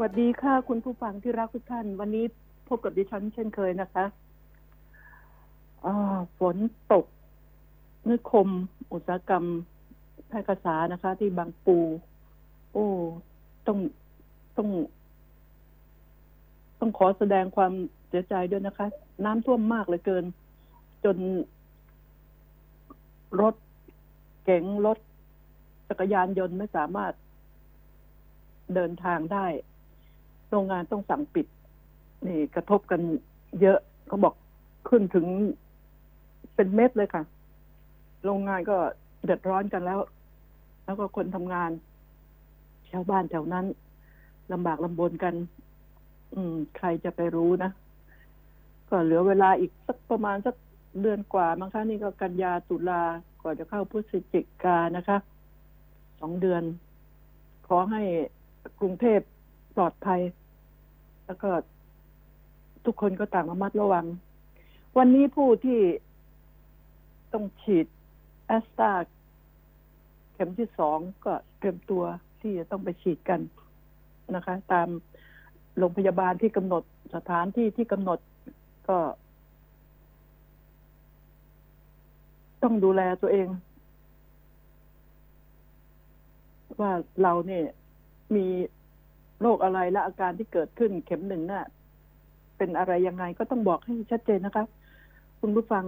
วัสดีค่ะคุณผู้ฟังที่รักทุกท่าน วันนี้พบกับดิฉันเช่นเคยนะคะฝนตกนิคม อุตสาหกรรมแพร่กษานะคะ ที่บางปู โอ้ต้องต้อง ต้องขอแสดงความเสียใจด้วยนะคะ น้ำท่วมมากเหลือเกิน จน รถเก๋งรถจักรยานยนต์ไม่สามารถเดินทางได้ โรงงานต้องสั่งปิด นี่กระทบกันเยอะเขาบอกขึ้นถึงเป็นเม็ดเลยค่ะ โรงงานก็เดือดร้อนกันแล้ว แล้วก็คนทำงานชาวบ้านแถวนั้นลำบากลำบนกัน อืม ใครจะไปรู้นะ ก็เหลือเวลาอีกสักประมาณสักเดือนกว่ามั้งคะนี่ก็กันยาตุลาก่อนจะเข้าพฤศจิกานะคะสองเดือน ขอให้กรุงเทพปลอดภัย แล้วก็ทุกคนก็ต่างระมัดระวัง วันนี้ผู้ที่ต้องฉีดแอสตราเข็มที่สองก็เตรียมตัวที่จะต้องไปฉีดกันนะคะ ตามโรงพยาบาลที่กำหนดสถานที่ที่กำหนดก็ ต้องดูแลตัวเอง ว่าเราเนี่ยมี โรคอะไรและอาการที่เกิดขึ้นเข็มหนึ่งน่ะ เป็นอะไรยังไงก็ต้องบอกให้ชัดเจนนะคะคุณผู้ฟัง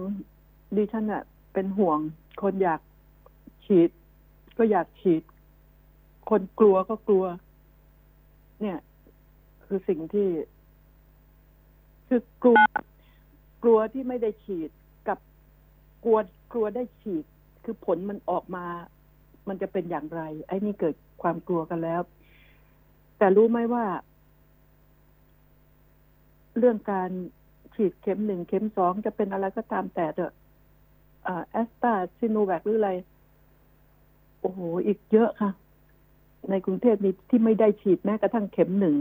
ดิฉันน่ะ เป็นห่วง คนอยากฉีด ก็อยากฉีด คนกลัวก็กลัว เนี่ย คือสิ่งที่ คือกลัว กลัวที่ไม่ได้ฉีดกับกลัวกลัวได้ฉีด คือผลมันออกมา มันจะเป็นอย่างไร ไอ้นี่เกิดความกลัวกันแล้ว แต่รู้ไหมว่า เรื่องการฉีดเข็มหนึ่งเข็มสองจะเป็นอะไรก็ตามแต่เถอะแอสตราซิโนแวคหรืออะไร โอ้โห อีกเยอะค่ะ ในกรุงเทพมีที่ไม่ได้ฉีดแม้กระทั่งเข็มหนึ่ง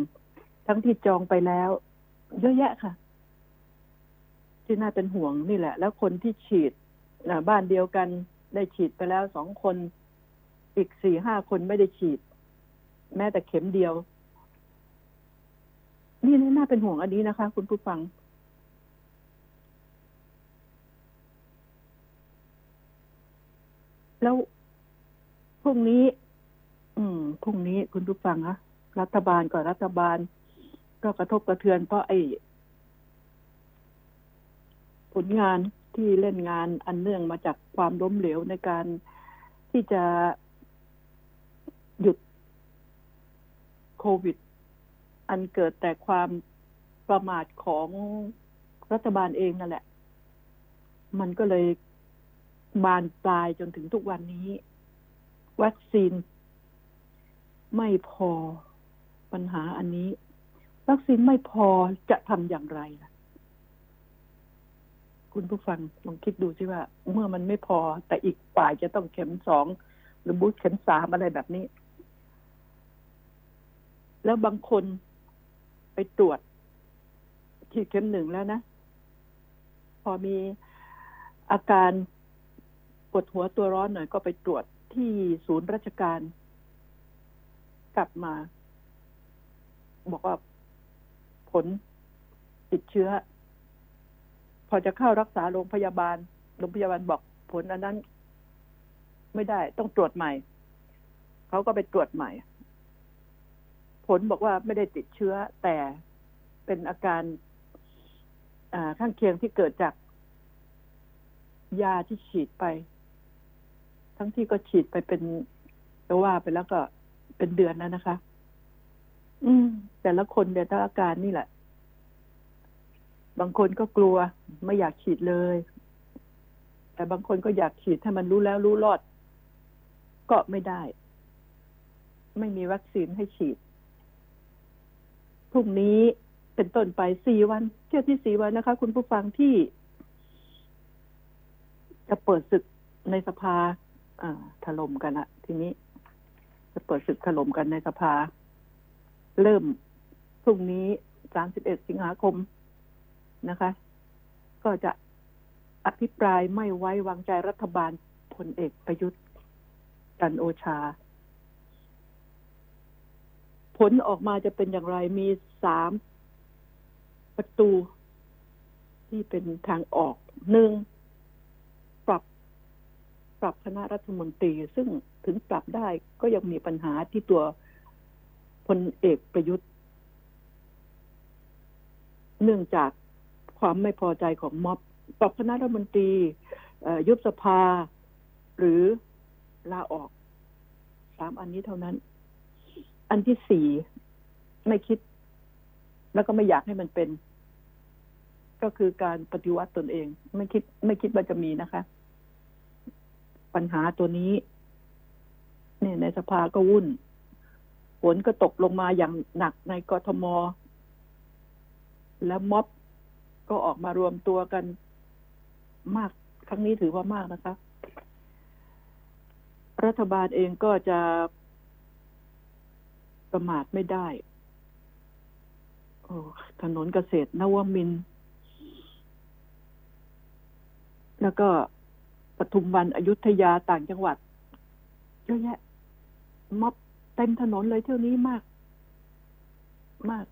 ทั้งที่จองไปแล้ว เยอะแยะค่ะ ที่น่าเป็นห่วงนี่แหละ แล้วคนที่ฉีดบ้านเดียวกันได้ฉีดไปแล้วสองคน อีกสี่ห้าคนไม่ได้ฉีด แม้แต่เข็มเดียว นี่น่าเป็นห่วงอันนี้นะคะ คุณผู้ฟัง แล้วพรุ่งนี้ อืมพรุ่งนี้คุณผู้ฟังอะรัฐบาลก่อนรัฐบาล ก็กระทบกระเทือนเพราะไอ้ผลงานที่เล่นงานอันเนื่องมาจากความล้มเหลวในการที่จะหยุด โควิด อันเกิดแต่ความประมาทของรัฐบาลเองนั่นแหละ มันก็เลยบานปลายจนถึงทุกวันนี้ วัคซีน ไม่พอปัญหาอันนี้ วัคซีนไม่พอจะทำอย่างไรล่ะ คุณผู้ฟังลองคิดดูสิว่า เมื่อมันไม่พอแต่อีกฝ่ายจะต้องเข็มสองหรือบูสเข็มสามอะไรแบบนี้ แล้วบางคนไปตรวจฉีดเข็มหนึ่งแล้วนะ พอมีอาการปวดหัวตัวร้อนหน่อยก็ไปตรวจที่ศูนย์ราชการ กลับมา บอกว่าผลติดเชื้อ พอจะเข้ารักษาโรงพยาบาล โรงพยาบาลบอกผลอันนั้น ไม่ได้ต้องตรวจใหม่ เขาก็ไปตรวจใหม่ ผลบอกว่าไม่ได้ติดเชื้อแต่เป็นอาการข้างเคียงที่เกิดจากยาที่ฉีดไป ทั้งที่ก็ฉีดไปเป็นจะว่าไปแล้วก็เป็นเดือนแล้วนะคะ อืม แต่ละคนเดี๋ยวอาการนี่แหละ บางคนก็กลัวไม่อยากฉีดเลย แต่บางคนก็อยากฉีดถ้ามันรู้แล้วรู้รอด ก็ไม่ได้ ไม่มีวัคซีนให้ฉีด พรุ่งนี้เป็นต้นไปสี่วัน เที่ยวที่สี่วันนะคะ คุณผู้ฟังที่ จะเปิดศึกในสภาอถล่มกันอะทีนี้ จะเปิดศึกถล่มกันในสภา เริ่มพรุ่งนี้สามสิบเอ็ดสิงหาคมนะคะ ก็จะอภิปรายไม่ไว้วางใจรัฐบาลพลเอกประยุทธ์จันโอชา ผลออกมาจะเป็นอย่างไรมีสามประตู ที่เป็นทางออกหนึ่งปรับปรับคณะรัฐมนตรี ซึ่งถึงปรับได้ก็ยังมีปัญหาที่ตัวพลเอกประยุทธ์ เนื่องจากความไม่พอใจของม็อบ ปรับคณะรัฐมนตรียุบสภา หรือลาออกสามอันนี้เท่านั้น อันที่สี่ไม่คิด แล้วก็ไม่อยากให้มันเป็น ก็คือการปฏิวัติตนเอง ไม่คิด ไม่คิดว่าจะมีนะคะ ปัญหาตัวนี้ เนี่ยในสภาก็วุ่นฝนก็ตกลงมาอย่างหนักในกทม แล้วม็อบก็ออกมารวมตัวกันมาก ครั้งนี้ถือว่ามากนะคะ รัฐบาลเองก็จะ ประมาทไม่ได้ โอ้ถนนเกษตรนวมิน แล้วก็ปทุมวันอยุธยาต่างจังหวัดเยอะแยะม็อบเต็มถนนเลยเที่ยวนี้มาก มาก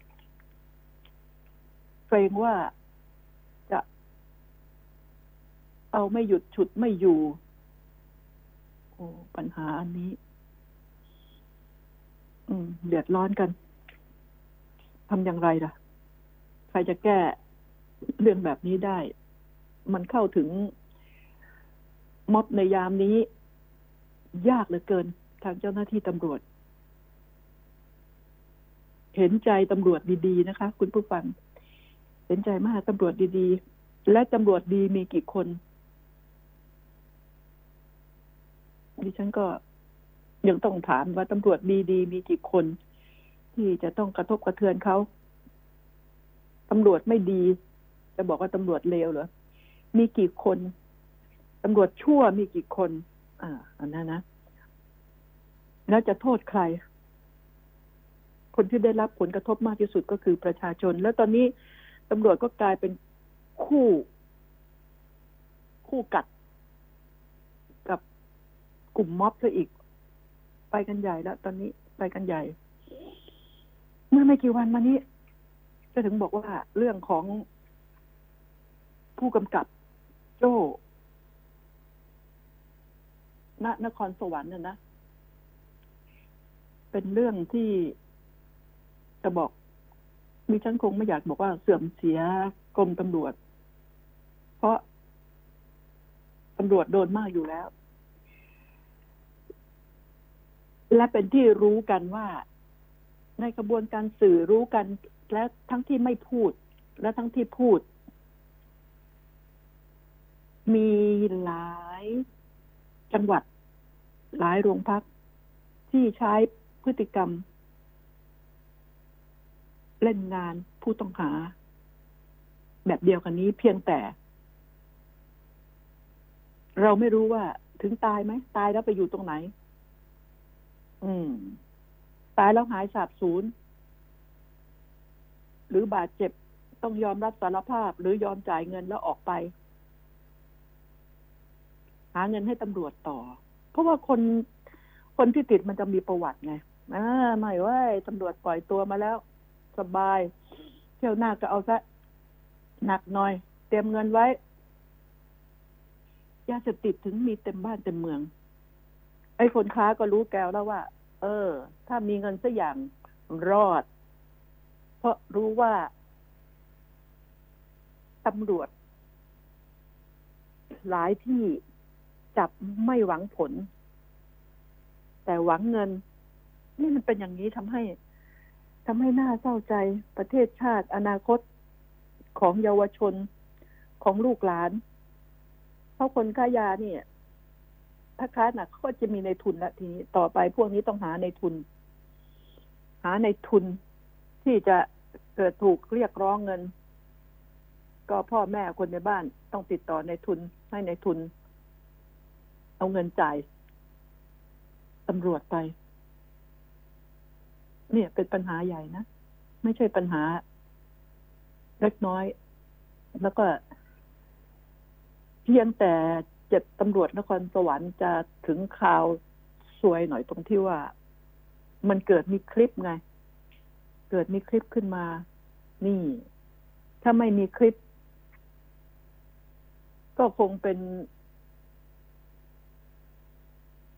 เกรงว่าจะ เอาไม่หยุดฉุดไม่อยู่ โอ้ปัญหาอันนี้ เดือดร้อนกันทำอย่างไรล่ะ ใครจะแก้เรื่องแบบนี้ได้ มันเข้าถึงม็อบในยามนี้ ยากเหลือเกิน ทางเจ้าหน้าที่ตำรวจ เห็นใจตำรวจดีๆนะคะ คุณผู้ฟัง เห็นใจมากตำรวจดีๆ และตำรวจดีมีกี่คนดิฉันก็ ยังต้องถามว่าตำรวจดีๆมีกี่คน ที่จะต้องกระทบกระเทือนเขาตำรวจไม่ดี จะบอกว่าตำรวจเลวเหรอมีกี่คนตำรวจชั่วมีกี่คน อ่าอันนั้นนะแล้วจะโทษใคร คนที่ได้รับผลกระทบมากที่สุดก็คือประชาชน แล้วตอนนี้ตำรวจก็กลายเป็นคู่ คู่กัด กับกลุ่มม็อบซะอีก ไปกันใหญ่แล้วตอนนี้ไปกันใหญ่ เมื่อไม่กี่วันมานี้จะถึงบอกว่าเรื่องของผู้กำกับโจ้ณนครสวรรค์น่ะนะ เป็นเรื่องที่จะบอกมีฉันคงไม่อยากบอกว่าเสื่อมเสียกรมตำรวจ เพราะตำรวจโดนมากอยู่แล้ว และเป็นที่รู้กันว่า ในกระบวนการสื่อรู้กัน และทั้งที่ไม่พูด และทั้งที่พูด มีหลายจังหวัด หลายโรงพัก ที่ใช้พฤติกรรม เล่นงานผู้ต้องหา แบบเดียวกันนี้เพียงแต่ เราไม่รู้ว่าถึงตายไหม ตายแล้วไปอยู่ตรงไหน อืม ตายแล้วหายสาบสูญหรือบาดเจ็บต้องยอมรับสารภาพ หรือยอมจ่ายเงินแล้วออกไป หาเงินให้ตำรวจต่อ เพราะว่าคนคนที่ติดมันจะมีประวัติไงอ่าไม่ว่าตำรวจปล่อยตัวมาแล้ว สบาย เที่ยวหน้าก็เอาซะหนักหน่อย เตรียมเงินไว้ยาเสพติดถึงมีเต็มบ้านเต็มเมือง ไอ้คนค้าก็รู้แก้วแล้วว่า เออ ถ้ามีเงินสักอย่างรอด เพราะรู้ว่าตำรวจ หลายที่จับไม่หวังผล แต่หวังเงิน นี่มันเป็นอย่างนี้ทำให้ทำให้หน้าเศร้าใจประเทศชาติอนาคตของเยาวชนของลูกหลาน เพราะคนค้ายาเนี่ย ถ้าค้าหนักก็จะมีในทุนละทีนี้ต่อไปพวกนี้ต้องหาในทุน หาในทุนที่จะเกิดถูกเรียกร้องเงิน ก็พ่อแม่คนในบ้านต้องติดต่อในทุนให้ในทุน เอาเงินจ่ายตำรวจไป เนี่ยเป็นปัญหาใหญ่นะ ไม่ใช่ปัญหา เล็กน้อย แล้วก็ เพียงแต่ เจ็ดตำรวจนครสวรรค์จะถึงข่าวสวยหน่อยตรงที่ว่า มันเกิดมีคลิปไง เกิดมีคลิปขึ้นมา นี่ ถ้าไม่มีคลิป ก็คงเป็น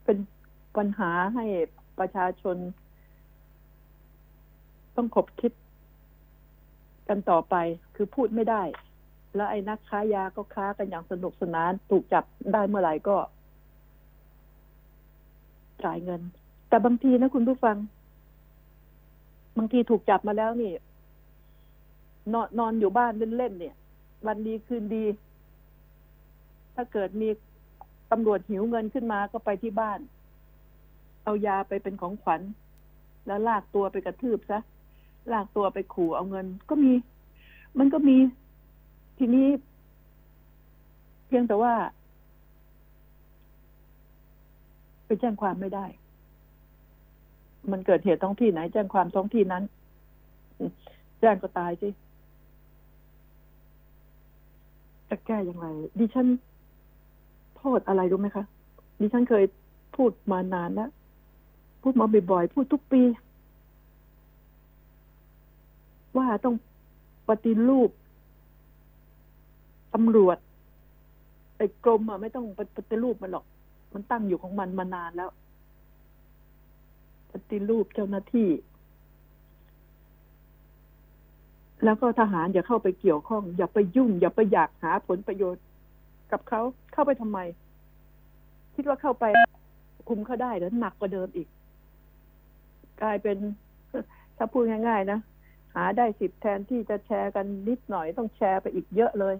เป็นปัญหาให้ประชาชน ต้องขบคิดกันต่อไปคือพูดไม่ได้ แล้วไอ้นักค้ายาก็ค้ากันอย่างสนุกสนาน ถูกจับได้เมื่อไหร่ก็ จ่ายเงิน แต่บางทีนะคุณผู้ฟัง บางทีถูกจับมาแล้วนี่ นอนนอนอยู่บ้านเล่นๆเนี่ย วันดีคืนดี ถ้าเกิดมีตำรวจหิวเงินขึ้นมาก็ไปที่บ้าน เอายาไปเป็นของขวัญ แล้วลากตัวไปกระทืบซะลากตัวไปขู่เอาเงิน ก็มี มันก็มี ทีนี้ เพียงแต่ว่า ไปแจ้งความไม่ได้ มันเกิดเหตุท้องที่ไหน แจ้งความท้องที่นั้น แจ้งก็ตายสิจะแก้อย่างไร ดิฉันโทษอะไรรู้ไหมคะดิฉันเคยพูดมานานแล้ว พูดมาบ่อยๆ พูดทุกปี ว่าต้องปฏิรูป ตำรวจไอ้กรมอะไม่ต้องปฏิรูปมันหรอก มันตั้งอยู่ของมันมานานแล้ว ปฏิรูปเจ้าหน้าที่ แล้วก็ทหารอย่าเข้าไปเกี่ยวข้อง อย่าไปยุ่ง อย่าไปอยากหาผลประโยชน์ กับเขาเข้าไปทำไม คิดว่าเข้าไปคุมเขาได้แล้วหนักกว่าเดิมอีก กลายเป็นถ้าพูดง่ายๆนะหาได้สิบแทนที่จะแชร์กันนิดหน่อยต้องแชร์ไปอีกเยอะเลย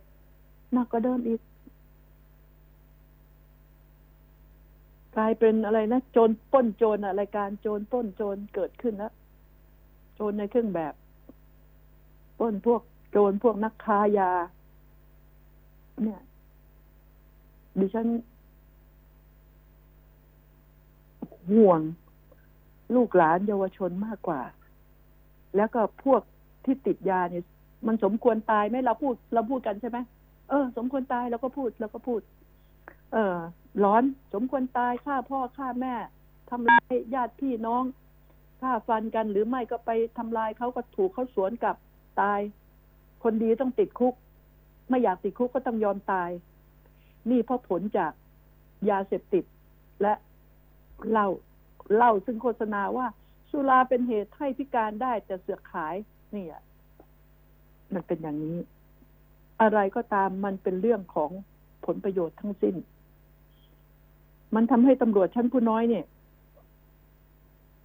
หนักกว่าเดิมอีก กลายเป็นอะไรนะโจรป้นโจรอะรายการโจรป้นโจรเกิดขึ้นแล้วโจรในเครื่องแบบป้นพวกโจรพวกนักค้ายา เนี่ย ดิฉัน ห่วง ลูกหลานเยาวชนมากกว่า แล้วก็พวกที่ติดยาเนี่ยมันสมควรตายไหมเราพูดเราพูดกันใช่ไหม เออ สมควรตายเราก็พูดเราก็พูด เออร้อนสมควรตายฆ่าพ่อฆ่าแม่ทำลายญาติพี่น้องฆ่าฟันกันหรือไม่ก็ไปทำลายเขาก็ถูกเขาสวนกลับตาย คนดีต้องติดคุก ไม่อยากติดคุกก็ต้องยอมตาย นี่เพราะผลจากยาเสพติดและเหล้าเหล้าซึ่งโฆษณาว่า สุราเป็นเหตุให้พิการได้แต่เสือกขายนี่อะมันเป็นอย่างนี้ อะไรก็ตามมันเป็นเรื่องของผลประโยชน์ทั้งสิ้น มันทำให้ตำรวจชั้นผู้น้อยเนี่ย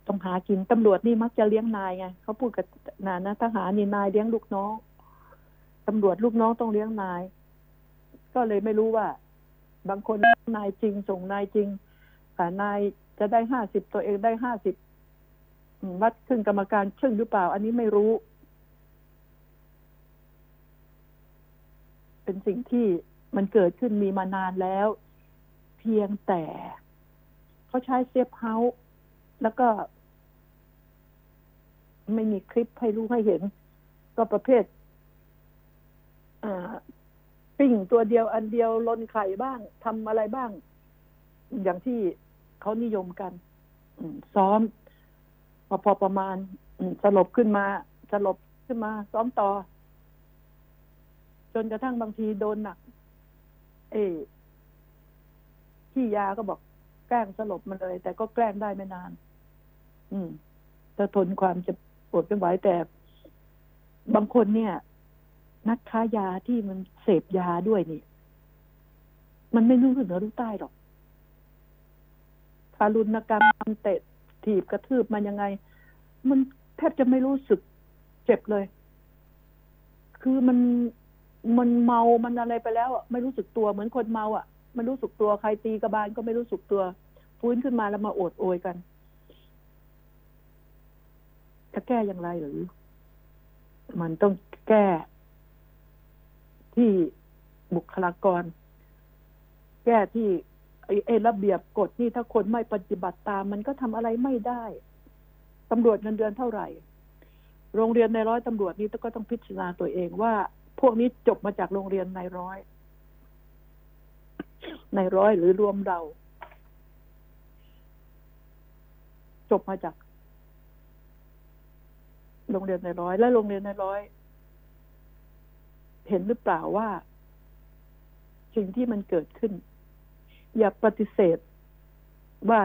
ต้องหากินตำรวจนี่มักจะเลี้ยงนายไงเขาพูดกับนานนะทหารนี่นายเลี้ยงลูกน้องตำรวจลูกน้องต้องเลี้ยงนาย ก็เลยไม่รู้ว่า บางคนนายจริงส่งนายจริงแต่นายจะได้ห้าสิบตัวเองได้ห้าสิบวัดขึ้นกรรมการชึ่งหรือเปล่า อันนี้ไม่รู้ เป็นสิ่งที่มันเกิดขึ้นมีมานานแล้ว เพียงแต่เขาใช้เซฟเฮาส์แล้วก็ ไม่มีคลิปให้รู้ให้เห็น ก็ประเภทปิ้งตัวเดียวอันเดียวลนไข่บ้างทำอะไรบ้าง อย่างที่เขานิยมกันซ้อม พอพอประมาณสลบขึ้นมาสลบขึ้นมา ซ้อมต่อ จนกระทั่งบางทีโดนหนัก เอที่ยาก็บอกแกล้งสลบมันเลย แต่ก็แกล้งได้ไม่นาน อืมแต่ทนความจะปวดไม่ไหวแต่ บางคนเนี่ย นักค้ายาที่มันเสพยาด้วยนี่ มันไม่รู้เหนือรู้ใต้หรอกทารุณกรรมทำเตะถีบกระทืบมันยังไง มันแทบจะไม่รู้สึกเจ็บเลย คือมัน มันเมามันอะไรไปแล้วไม่รู้สึกตัวเหมือนคนเมาอะ มันรู้สึกตัวใครตีกระบาลก็ไม่รู้สึกตัวฟื้นขึ้นมาแล้วมาโอดโอยกันจะแก้อย่างไรหรือ มันต้องแก้ที่บุคลากร แก้ที่ไอ้ระเบียบกฎนี่ถ้าคนไม่ปฏิบัติตาม มันก็ทำอะไรไม่ได้ตำรวจเงินเดือนเท่าไหร่ โรงเรียนในร้อยตำรวจนี่ก็ต้องพิจารณาตัวเองว่า พวกนี้จบมาจากโรงเรียนในร้อย ในร้อยหรือรวมเรา จบมาจาก โรงเรียนในร้อย และโรงเรียนในร้อย เห็นหรือเปล่าว่า สิ่งที่มันเกิดขึ้น อย่าปฏิเสธว่า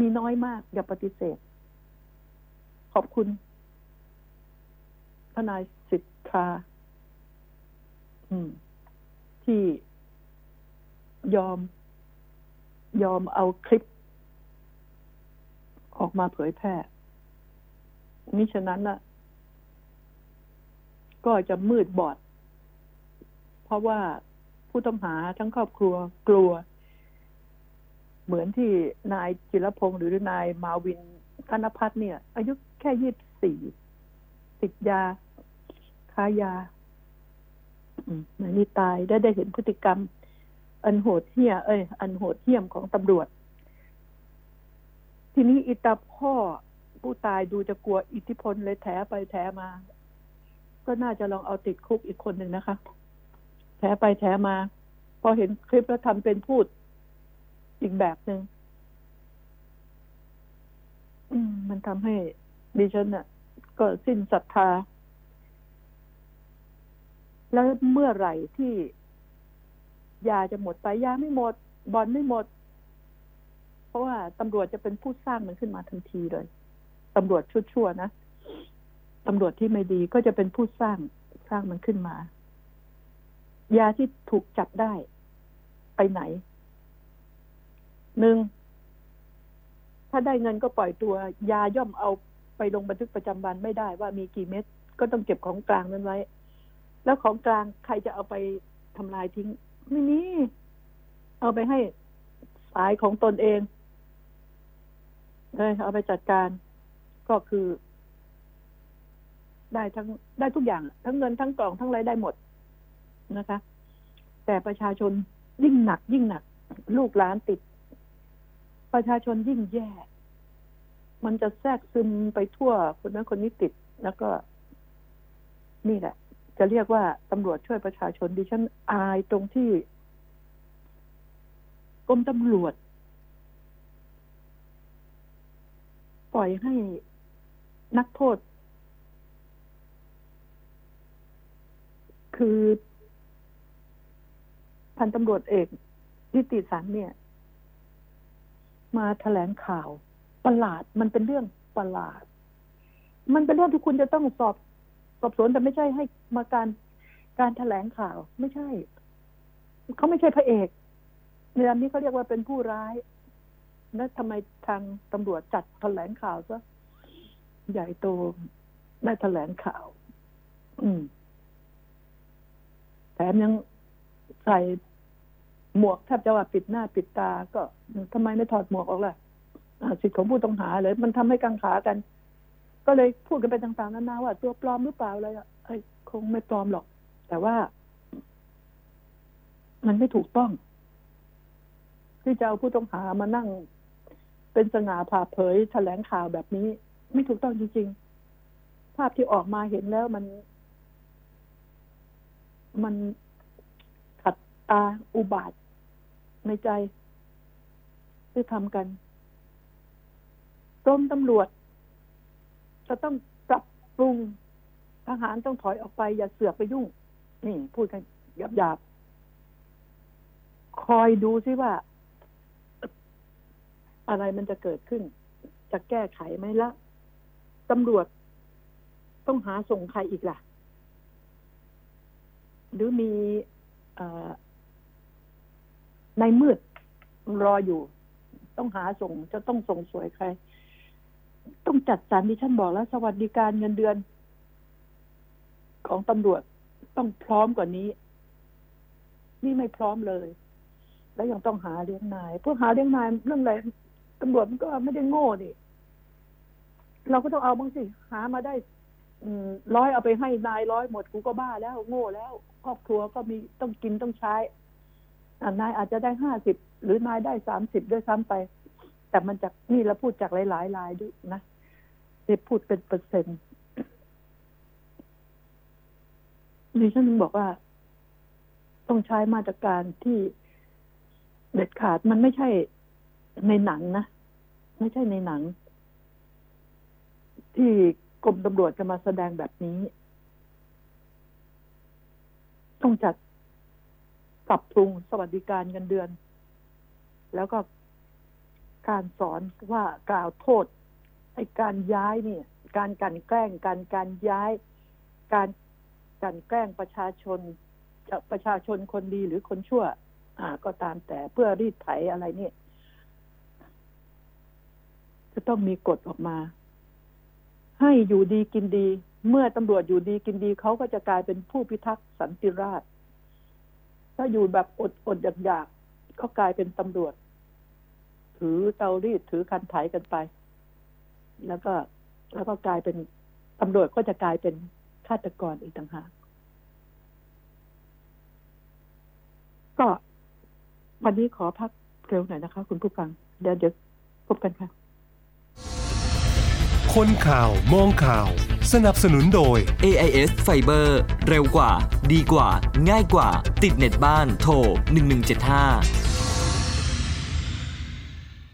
มีน้อยมาก อย่าปฏิเสธ ขอบคุณทนายสิทธา ที่ยอม ยอมเอาคลิป ออกมาเผยแพร่มิฉะนั้นน่ะ ก็จะมืดบอด เพราะว่าผู้ต้องหาทั้งครอบครัวกลัว เหมือนที่นายจิรพงศ์หรือนายมาวินธนพัฒน์เนี่ย อายุแค่ยี่สิบสี่ติดยา ค้ายา ในนี่ตายได้ได้เห็นพฤติกรรม อันโหดเหี้ยเอ้ย อันโหดเหี้ยมของตำรวจ ทีนี้อิตาพ่อผู้ตายดูจะกลัวอิทธิพลเลยแถไปแถมา ก็น่าจะลองเอาติดคุกอีกคนหนึ่งนะคะ แถไปแถมา พอเห็นคลิปแล้วทำเป็นพูดอีกแบบหนึง่งมมันทำให้ดิฉันน่ะ ก็สิ้นศรัทธา แล้วเมื่อไหร่ที่ยาจะหมดไปยาไม่หมด บอลไม่หมด เพราะว่าตำรวจจะเป็นผู้สร้างมันขึ้นมาทันทีเลยตำรวจชั่วๆนะตำรวจที่ไม่ดีก็จะเป็นผู้สร้างสร้างมันขึ้นมา ยาที่ถูกจับได้ไปไหนหนึ่งถ้าได้เงินก็ปล่อยตัว ยาย่อมเอาไปลงบันทึกประจำวันไม่ได้ว่ามีกี่เม็ดก็ต้องเก็บของกลางนั้นไว้ แล้วของกลางใครจะเอาไปทำลายทิ้ง ไม่มีเอาไปให้สายของตนเองเลยเอาไปจัดการก็คือ ได้ทั้งได้ทุกอย่าง ทั้งเงินทั้งกล่องทั้งไรได้หมดนะคะ แต่ประชาชนยิ่งหนัก ยิ่งหนัก ลูกหลานติด ประชาชนยิ่งแย่ มันจะแทรกซึมไปทั่วคนนั้นคนนี้ติด แล้วก็ นี่แหละ จะเรียกว่าตำรวจช่วยประชาชนดิฉันอายตรงที่กรมตำรวจ ปล่อยให้นักโทษ คือ พันตำรวจเอกนิติสันเนี่ย มาแถลงข่าวประหลาด มันเป็นเรื่องประหลาด มันเป็นเรื่องที่คุณจะต้องสอบสอบสวนแต่ไม่ใช่ให้ มาการการแถลงข่าวไม่ใช่ เขาไม่ใช่พระเอกในอันนี้เขาเรียกว่าเป็นผู้ร้าย แล้วทำไมทางตำรวจจัดแถลงข่าวซะใหญ่โตได้แถลงข่าว อืมแถมยังใส่หมวกแทบจะว่าปิดหน้าปิดตา ก็ทำไมไม่ถอดหมวกออกล่ะสิทธิของผู้ต้องหาเลย มันทำให้กังขากัน ก็เลยพูดกันไปต่างๆนานาว่า ตัวปลอมหรือเปล่าอะไรอะ คงไม่ปลอมหรอก แต่ว่า มันไม่ถูกต้อง ที่จะเอาผู้ต้องหามานั่ง เป็นสง่าผ่าเผยแถลงข่าวแบบนี้ ไม่ถูกต้องจริงๆ ภาพที่ออกมาเห็นแล้วมัน มันขัดตาอุบาทในใจที่ทำกันกรมตำรวจจะต้องปรับปรุง ทหารต้องถอยออกไป อย่าเสือกไปยุ่ง นี่ พูดกันหยาบๆคอยดูซิว่า อะไรมันจะเกิดขึ้น จะแก้ไขไหมละตำรวจต้องหาส่งใครอีกล่ะ หรือมีในมืดรออยู่ ต้องหาส่งจะต้องส่งสวยใคร ต้องจัดสรรที่ฉันบอกแล้ว สวัสดิการเงินเดือน ของตำรวจต้องพร้อมกว่านี้ นี่ไม่พร้อมเลย แล้วยังต้องหาเลี้ยงนายพวกหาเลี้ยงนายเรื่องอะไรตำรวจมันก็ไม่ได้โง่ดิเราก็ต้องเอาบ้างสิหามาได้ร้อยเอาไปให้นายร้อยหมดกูก็บ้าแล้ว โง่แล้วครอบครัวก็มีต้องกินต้องใช้นายอาจจะได้ห้าสิบหรือนายได้สามสิบด้วยซ้ำไป แต่มันจากนี่เราพูดจากหลายๆรายด้วยนะเดพูดเป็นเปอร์เซ็นต์ ดิฉันนึงบอกว่า ต้องใช้มาตรการที่เด็ดขาดมันไม่ใช่ในหนังนะ ไม่ใช่ในหนัง ที่กรมตำรวจจะมาแสดงแบบนี้ ต้องจัดปรับปรุงสวัสดิการเงินเดือน แล้วก็การสอนว่ากล่าวโทษไอ้การย้ายเนี่ย การกันแกล้งการการย้าย การ กันแกล้งประชาชนจะประชาชนคนดีหรือคนชั่ว อ่า ก็ตามแต่เพื่อรีดไถอะไรเนี่ยจะต้องมีกฎออกมา ให้อยู่ดีกินดี เมื่อตำรวจอยู่ดีกินดีเขาก็จะกลายเป็นผู้พิทักษ์สันติราษฎร์ถ้าอยู่แบบอดอดอยากอยากก็กลายเป็นตำรวจ ถือเตารีดถือคันไถกันไป แล้วก็แล้วก็กลายเป็นตำรวจก็จะกลายเป็น ฆาตกรอีกต่างหากก็วันนี้ขอพักเร็วหน่อยนะคะ คุณผู้ฟัง เดี๋ยวเดี๋ยวพบกันค่ะ คนข่าวมองข่าว สนับสนุนโดย AIS Fiber เร็วกว่า ดีกว่า ง่ายกว่า ติดเน็ตบ้านโทร1175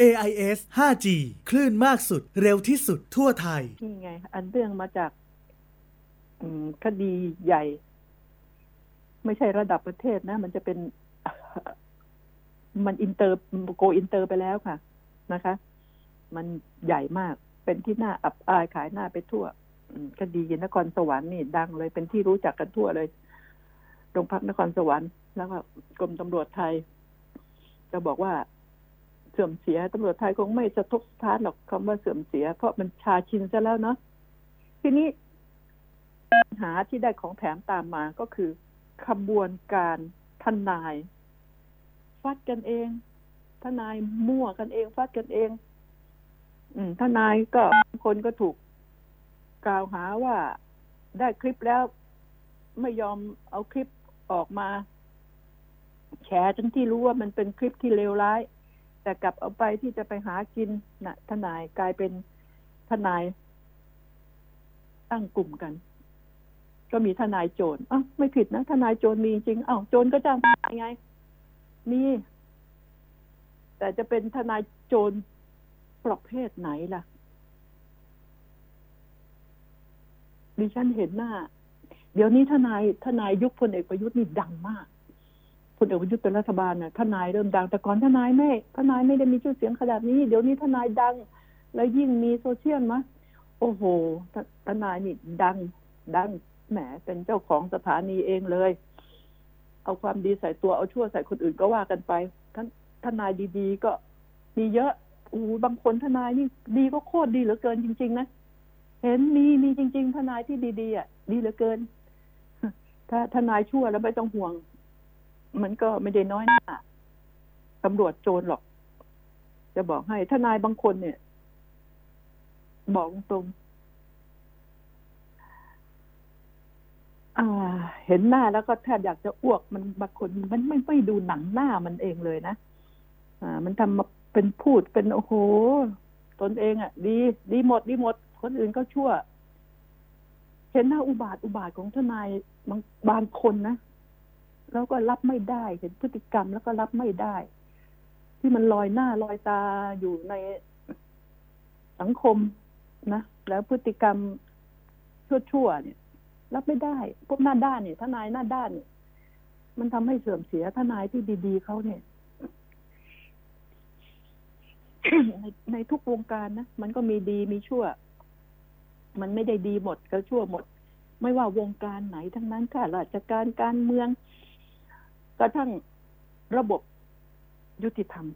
AIS 5G คลื่นมากสุดเร็วที่สุดทั่วไทย นี่ไง อันเรื่องมาจากคดีใหญ่ ไม่ใช่ระดับประเทศนะ มันจะเป็น มัน inter go inter ไปแล้วค่ะนะคะ มันใหญ่มากเป็นที่น่าอับอายขายหน้าไปทั่วคดีนครสวรรค์นี่ดังเลยเป็นที่รู้จักกันทั่วเลยโรงพักนครสวรรค์แล้วก็กรมตำรวจไทย จะบอกว่า เสื่อมเสียตำรวจไทยคงไม่สะทกสะท้านหรอกคำว่าเสื่อมเสีย เพราะมันชาชินซะแล้วเนาะทีนี้ปัญหาที่ได้ของแถมตามมาก็คือขบวนการทนายฟัดกันเอง ทนายมั่วกันเองฟัดกันเอง อืมทนายก็บางคนก็ถูกกล่าวหาว่าได้คลิปแล้วไม่ยอมเอาคลิปออกมา แฉทั้งที่รู้ว่ามันเป็นคลิปที่เลวร้าย แต่กลับเอาไปที่จะไปหากินนะทนายกลายเป็นทนาย ตั้งกลุ่มกัน ก็มีทนายโจรอ้าวไม่ผิดนะทนายโจรมีจริงอ้าวโจรก็จ้างทนายไงมีแต่จะเป็นทนายโจรประเภทไหนล่ะดิฉันเห็นหน้า เดี๋ยวนี้ทนายทนายยุคพลเอกประยุทธ์นี่ดังมาก ลเอกประยุทธ์เป็นรัฐบาลน่ะทนายเริ่มดัง แต่ก่อนทนายไม่ทนายไม่ได้มีชื่อเสียงขนาดนี้ เดี๋ยวนี้ทนายดัง แล้วยิ่งมีโซเชียลมะโอ้โหททนายนี่ดัง ดังแหมเป็นเจ้าของสถานีเองเลย เอาความดีใส่ตัวเอาชั่วใส่คนอื่นก็ว่ากันไปท่านทนายดีๆก็มีเยอะอู้บางคนทนายนี่ดีก็โคตรดีเหลือเกินจริง ๆ นะเห็นมีมีจริง ๆ ทนายที่ดีๆอะดีเหลือเกิน ถ้าทนายชั่วแล้วไม่ต้องห่วง มันก็ไม่ได้น้อยหน้าตำรวจโจรหรอก จะบอกให้ทนายบางคนเนี่ย บอกตรงเห็นหน้าแล้วก็แทบอยากจะอ้วกมันบางคนมันไม่ไม่ดูหนังหน้ามันเองเลยนะอ่า มันทำมาเป็นพูดเป็นโอ้โหตนเองอะ ดี ดีหมดดีหมด คนอื่นก็ชั่ว เห็นหน้าอุบาทอุบาทของทนายบางบางคนนะ แล้วก็รับไม่ได้เห็นพฤติกรรมแล้วก็รับไม่ได้ ที่มันลอยหน้าลอยตาอยู่ในสังคมนะแล้วพฤติกรรมชั่วๆเนี่ย รับไม่ได้ พวกหน้าด้านเนี่ยทนายหน้าด้านเนี่ยมันทำให้เสื่อมเสียทนายที่ดีๆเขาเนี่ย ในในทุกวงการนะมันก็มีดีมีชั่ว มันไม่ได้ดีหมดก็ชั่วหมด ไม่ว่าวงการไหนทั้งนั้นค่ะราชการการเมือง กระทั่งระบบยุติธรรม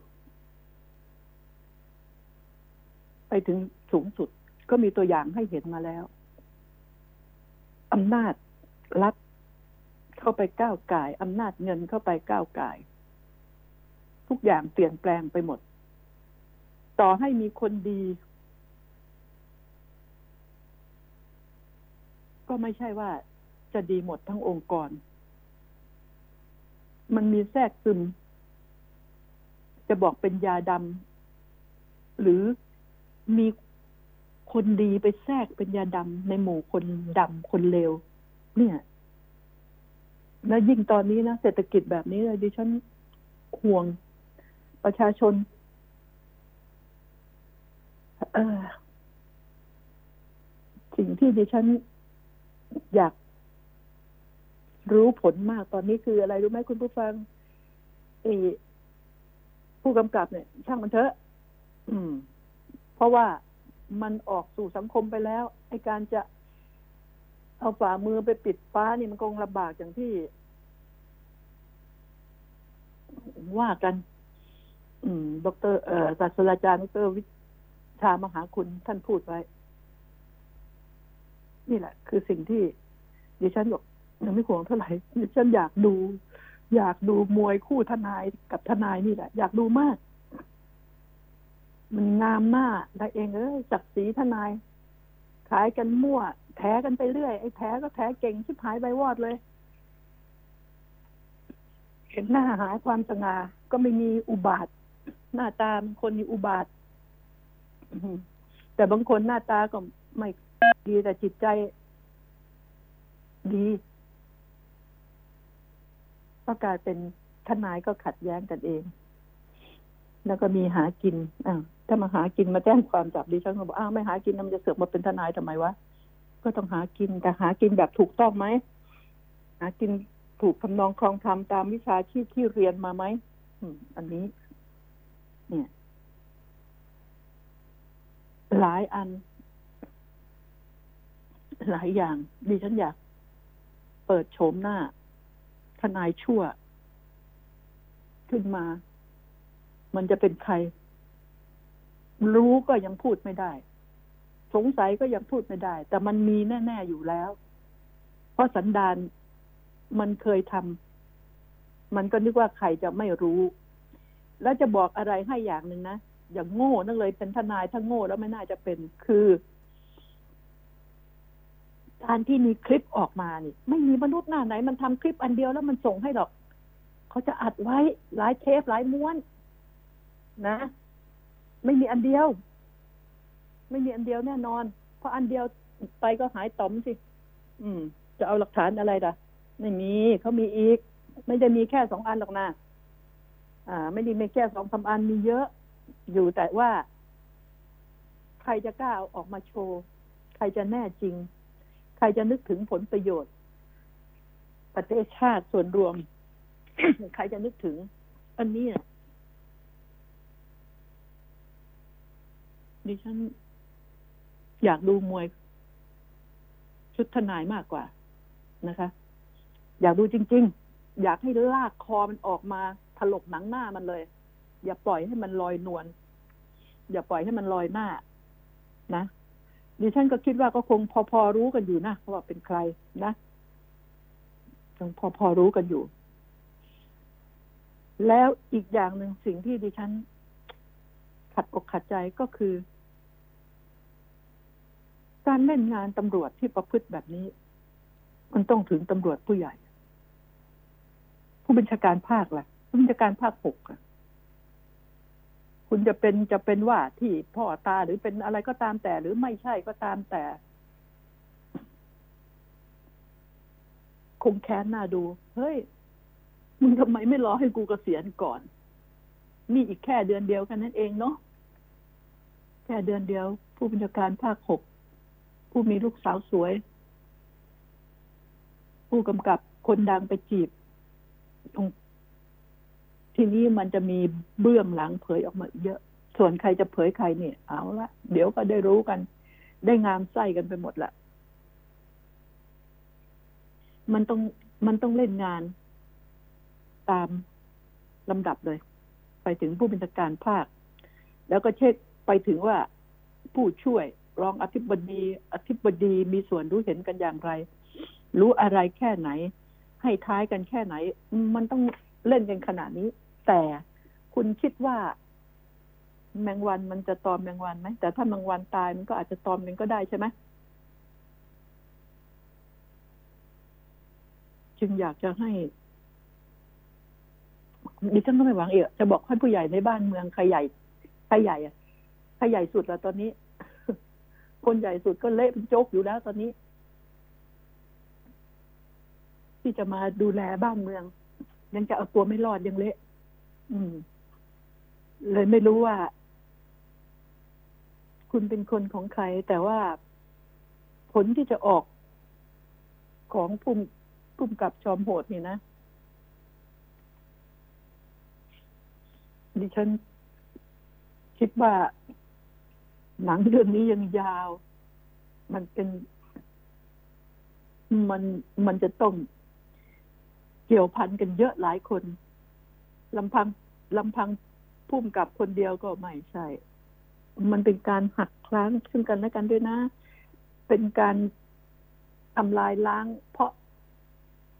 ไปถึงสูงสุดก็มีตัวอย่างให้เห็นมาแล้วอำนาจรัฐเข้าไปก้าวไก่อำนาจเงินเข้าไปก้าวไก่ทุกอย่างเปลี่ยนแปลงไปหมด ต่อให้มีคนดี ก็ไม่ใช่ว่าจะดีหมดทั้งองค์กร มันมีแทรกซึม จะบอกเป็นยาดำหรือมีคนดีไปแทรกเป็นยาดำในหมู่คนดำคนเลวเนี่ย แล้วยิ่งตอนนี้นะเศรษฐกิจแบบนี้เลยดิฉันห่วงประชาชน เออสิ่งที่ดิฉันอยาก รู้ผลมากตอนนี้คืออะไรรู้ไหมคุณผู้ฟังผู้กำกับเนี่ย ช่างมันเถอะอืมเพราะว่ามันออกสู่สังคมไปแล้วไอการจะเอาฝ่ามือไปปิดฟ้านี่มันคงลำบากอย่างที่ ว่ากัน อืมดรเอศาสตราจารย์ดรวิชามหาคุณท่านพูดไว้ นี่แหละ คือสิ่งที่ดิฉันบอก ยังไม่ห่วงเท่าไหร่ฉันอยากดู อยากดูมวยคู่ทนายกับทนายนี่แหละ อยากดูมาก มันงามหน้าได้เองเอ้ยจักสีทนาย ขายกันมั่ว แท้กันไปเรื่อยไอ้แท้ก็แท้เก่งชิบหายใบวอดเลย เห็นหน้าหาความสง่าก็ไม่มีอุบาท หน้าตาคนมีอุบาทอืมแต่บางคนหน้าตาก็ไม่ดีแต่จิตใจดี ก็กลายเป็นทนายก็ขัดแย้งกันเอง แล้วก็มีหากินอ่าถ้ามาหากินมาแจ้งความจับดิฉันก็บอกอ้าวไม่หากินแล้วมันจะเสือกมาเป็นทนายทำไมวะก็ต้องหากินแต่หากินแบบถูกต้องไหมหากินถูกทำนองครองธรรมตามวิชาชีพที่เรียนมาไหมอันนี้ เนี่ย หลายอัน หลายอย่างดิฉันอยาก เปิดโฉมหน้า ทนายชั่ว ขึ้นมา มันจะเป็นใคร รู้ก็ยังพูดไม่ได้ สงสัยก็ยังพูดไม่ได้ แต่มันมีแน่ ๆอยู่แล้ว เพราะสันดานมันเคยทำมันก็นึกว่าใครจะไม่รู้ แล้วจะบอกอะไรให้อย่างหนึ่งนะอย่างโง่นั่นเลยเป็นทนายถ้าโง่แล้วไม่น่าจะเป็นคือ การที่มีคลิปออกมานี่ ไม่มีมนุษย์หน้าไหน มันทำคลิปอันเดียวแล้วมันส่งให้หรอก เขาจะอัดไว้หลายเทปหลายม้วน นะ ไม่มีอันเดียว ไม่มีอันเดียวแน่นอน เพราะอันเดียวไปก็หายต่อมสิ อืม จะเอาหลักฐานอะไรล่ะ ไม่มีเขามีอีก ไม่ได้มีแค่สองอันหรอกนะอ่า ไม่ได้มีแค่สองสาอันมีเยอะ อยู่แต่ว่า ใครจะกล้าเอาออกมาโชว์ ใครจะแน่จริง ใครจะนึกถึงผลประโยชน์ ประเทศชาติส่วนรวม ใครจะนึกถึง อันนี้นะดิฉันอยากดูมวย ชุดทนายมากกว่านะคะ อยากดูจริง ๆ อยากให้ลากคอมันออกมาถลกหนังหน้ามันเลย อย่าปล่อยให้มันลอยนวลอย่าปล่อยให้มันลอยหน้า นะ ดิฉันก็คิดว่าก็คงพอพอรู้กันอยู่นะว่าเป็นใครนะคงพอพอรู้กันอยู่ แล้วอีกอย่างหนึ่งสิ่งที่ดิฉัน ขัดอกขัดใจก็คือ การเล่นงานตำรวจที่ประพฤติแบบนี้ มันต้องถึงตำรวจผู้ใหญ่ ผู้บัญชาการภาคล่ะ ผู้บัญชาการภาคหกอะ คุณจะเป็นจะเป็นว่าที่พ่อตาหรือเป็นอะไรก็ตามแต่ หรือไม่ใช่ก็ตามแต่ คงแค้นหน้าดู เฮ้ยมึงทำไมไม่รอให้กูเกษียณก่อน นี่อีกแค่เดือนเดียวกันนั่นเองเนาะแค่เดือนเดียว ผู้บัญชาการภาคหกผู้มีลูกสาวสวย ผู้กำกับคนดังไปจีบตรง ทีนี้มันจะมีเบื้องหลังเผยออกมาเยอะ ส่วนใครจะเผยใครเนี่ยเอาละเดี๋ยวก็ได้รู้กัน ได้งามไส้กันไปหมดละมันต้องมันต้องเล่นงาน ตามลำดับเลย ไปถึงผู้บัญชาการภาค แล้วก็เช็คไปถึงว่าผู้ช่วยรองอธิบดี อธิบดีมีส่วนรู้เห็นกันอย่างไร รู้อะไรแค่ไหน ให้ท้ายกันแค่ไหน มันต้องเล่นกันขนาดนี้ แต่คุณคิดว่า แมงวันมันจะตอมแมงวันไหมแต่ถ้าแมงวันตายมันก็อาจจะตอมกันก็ได้ใช่ไหมจึงอยากจะให้ดิฉันก็ไม่หวังเอะจะบอกให้ผู้ใหญ่ในบ้านเมืองใครใหญ่ใครใหญ่อะใครใหญ่สุดแล้วตอนนี้ คนใหญ่สุดก็เละเป็นโจกอยู่แล้วตอนนี้ ที่จะมาดูแลบ้านเมือง ยังจะเอาตัวไม่รอดยังเละ อืม เลยไม่รู้ว่า คุณเป็นคนของใคร แต่ว่าผลที่จะออกของภูมิภูมิกับจอมโหดนี่นะ ดิฉันคิดว่าหนังเรื่องนี้ยังยาว มันเป็น มันมันจะต้องเกี่ยวพันกันเยอะหลายคน ลำพังลำพังพุ่มกับคนเดียวก็ไม่ใช่ มันเป็นการหักล้างซึ่งกันและกันด้วยนะ เป็นการทำลายล้าง เพราะ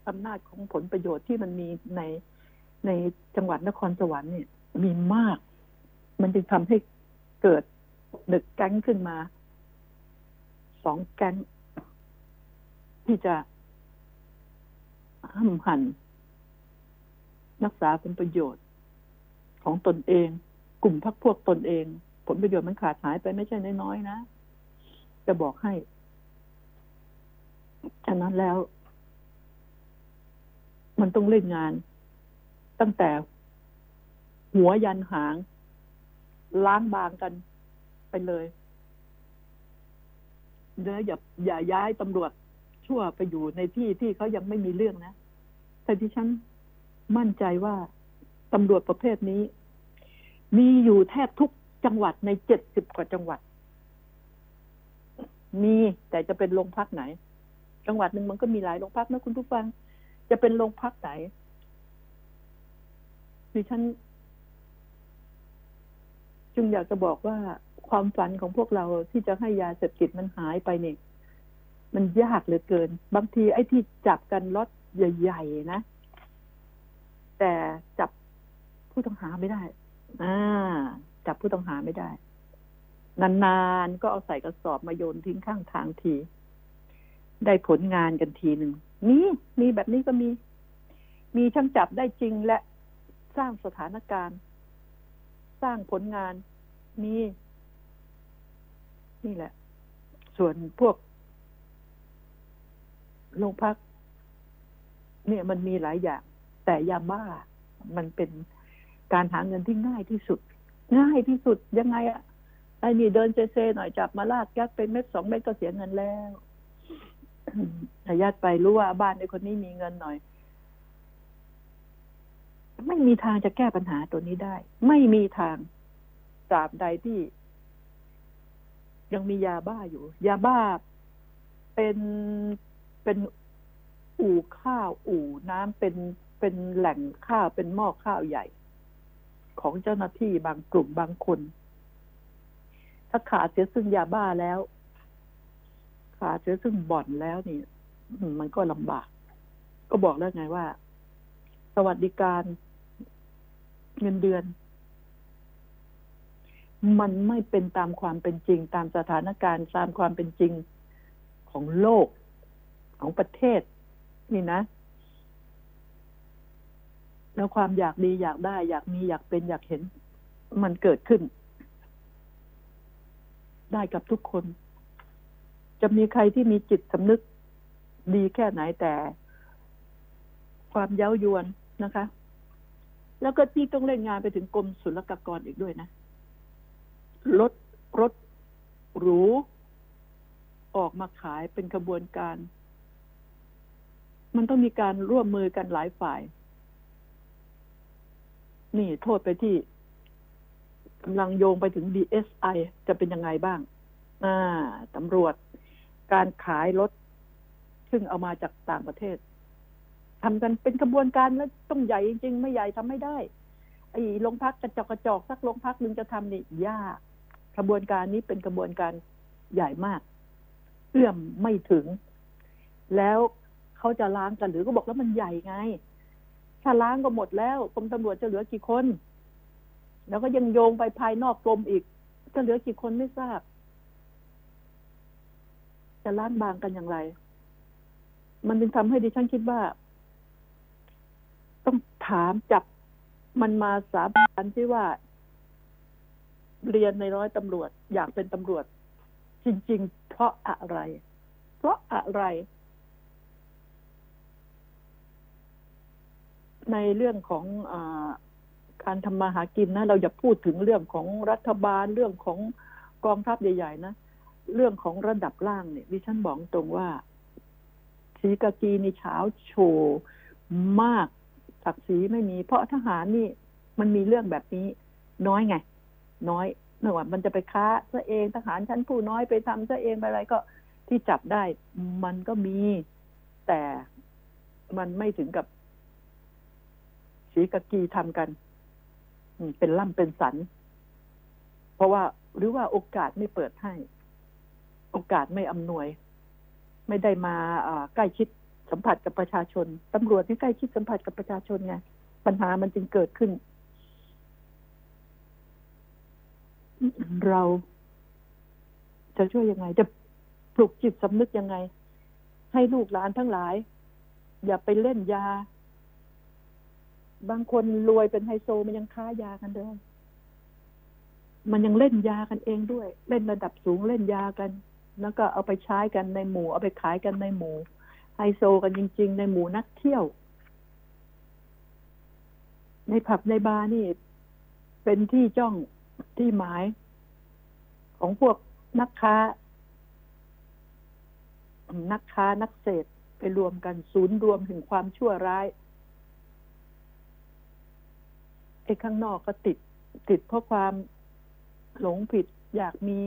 อำนาจของผลประโยชน์ที่มันมีในในจังหวัดนครสวรรค์เนี่ย มีมาก มันจึงทำให้เกิดหนึกแก๊งขึ้นมา สองแก๊งที่จะห้ำหัน รักษาผลประโยชน์ของตนเอง กลุ่มพักพวกตนเอง ผลประโยชน์มันขาดหายไปไม่ใช่น้อยๆนะ จะบอกให้ฉะนั้นแล้ว มันต้องเล่นงาน ตั้งแต่หัวยันหาง ล้างบางกันไปเลยเดี๋ยวอย่าอย่าย้ายตำรวจชั่วไปอยู่ในที่ที่เขายังไม่มีเรื่องนะแต่ที่ฉัน มั่นใจว่าตำรวจประเภทนี้ มีอยู่แทบทุกจังหวัดในเจ็ดสิบกว่าจังหวัด มีแต่จะเป็นโรงพักไหน จังหวัดหนึ่งมันก็มีหลายโรงพักนะคุณผู้ฟัง จะเป็นโรงพักไหนดิฉันจึงอยากจะบอกว่าความฝันของพวกเราที่จะให้ยาเสพติดมันหายไปเนี่ยมันยากเหลือเกิน บางทีไอ้ที่จับกันรถใหญ่ ๆ นะ แต่จับผู้ต้องหาไม่ได้ อ่า จับผู้ต้องหาไม่ได้ นานๆก็เอาใส่กระสอบมาโยนทิ้งข้างทางที ได้ผลงานกันทีหนึ่งมีมีแบบนี้ก็มี มีช่างจับได้จริงและสร้างสถานการณ์ สร้างผลงานมีนี่แหละ ส่วนพวกโรงพักเนี่ยมันมีหลายอย่าง แต่ยาบ้ามันเป็นการหาเงินที่ง่ายที่สุด ง่ายที่สุดยังไงอะไอ้นี่เดินเซๆหน่อยจับมาลาดแก๊สเป็นเม็ดสองเม็ดก็เสียเงินแล้วอาญาตไปรู้ว่าบ้านในคนนี้มีเงินหน่อย ไม่มีทางจะแก้ปัญหาตัวนี้ได้ ไม่มีทางตราบใดที่ ยังมียาบ้าอยู่ ยาบ้าเป็นเป็นอู่ข้าวอู่น้ำเป็น เป็นแหล่งข้าวเป็นหม้อข้าวใหญ่ ของเจ้าหน้าที่บางกลุ่มบางคน ถ้าขาดเสียซึ่งยาบ้าแล้ว ขาดเสียซึ่งบ่อนแล้วนี่มันก็ลำบาก ก็บอกแล้วไงว่า สวัสดิการเงินเดือน มันไม่เป็นตามความเป็นจริง ตามสถานการณ์ตามความเป็นจริงของโลกของประเทศ นี่นะ แล้วความอยากดีอยากได้ อยากมีอยากเป็นอยากเห็น มันเกิดขึ้น ได้กับทุกคน จะมีใครที่มีจิตสำนึกดีแค่ไหนแต่ ความเย้ายวนนะคะ แล้วก็ที่ต้องเล่นงานไปถึงกรมศุลกากรอีกด้วยนะรถรถหรูออกมาขายเป็นกระบวนการ มันต้องมีการร่วมมือกันหลายฝ่าย นี่โทษไปที่กำลังโยงไปถึง DSI จะเป็นยังไงบ้าง อ่าตำรวจ การขายรถ ซึ่งเอามาจากต่างประเทศทำกันเป็นกระบวนการแล้วต้องใหญ่จริงๆไม่ใหญ่ทำไม่ได้ ไอ้โรงพักกระจอกกระจอกสักโรงพักหนึ่งจะทำนี่ยากกระบวนการนี้เป็นกระบวนการใหญ่มากเอื้อมไม่ถึง แล้วเขาจะล้างกันหรือก็บอกแล้วมันใหญ่ไง ถ้าล้างก็หมดแล้วกรมตำรวจจะเหลือกี่คน แล้วก็ยังโยงไปภายนอกกรมอีก จะเหลือกี่คนไม่ทราบ จะล้างบางกันอย่างไร มันจึงทำให้ดิฉันคิดว่า ต้องถามจับมันมาสาบานที่ว่า เรียนในร้อยตำรวจ อยากเป็นตำรวจ จริง ๆ เพราะอะไร เพราะอะไร ในเรื่องของอการทำมาหากินนะ เราอย่าพูดถึงเรื่องของรัฐบาลเรื่องของกองทัพใหญ่ๆนะเรื่องของระดับล่างเนี่ยดิฉันบอกตรงว่าสีกากีนี่เช้าโชว์มากศักดิ์ศรีไม่มี เพราะทหารนี่มันมีเรื่องแบบนี้น้อยไง น้อยเนื่องว่ามันจะไปค้าซะเองทหารชั้นผู้น้อยไปทำซะเองไปอะไรก็ที่จับได้ มันก็มี แต่มันไม่ถึงกับ สีกากีทำกันเป็นล่ำเป็นสัน เพราะว่าหรือว่าโอกาสไม่เปิดให้ โอกาสไม่อำนวย ไม่ได้มาใกล้ชิดสัมผัสกับประชาชนตำรวจที่ใกล้ชิดสัมผัสกับประชาชนไงปัญหามันจึงเกิดขึ้น เราจะช่วยยังไง จะปลุกจิตสำนึกยังไง ให้ลูกหลานทั้งหลาย อย่าไปเล่นยา บางคนรวยเป็นไฮโซมันยังค้ายากันด้วย มันยังเล่นยากันเองด้วย เล่นระดับสูงเล่นยากัน แล้วก็เอาไปใช้กันในหมู่ เอาไปขายกันในหมู่ ไฮโซกันจริง ๆ ในหมู่นักเที่ยว ในผับในบาร์นี่ เป็นที่จ้องที่หมาย ของพวกนักค้า นักค้านักเสพไปรวมกันศูนย์รวมถึงความชั่วร้าย ไอ้ข้างนอกก็ติด ติดเพราะความหลงผิดอยากมี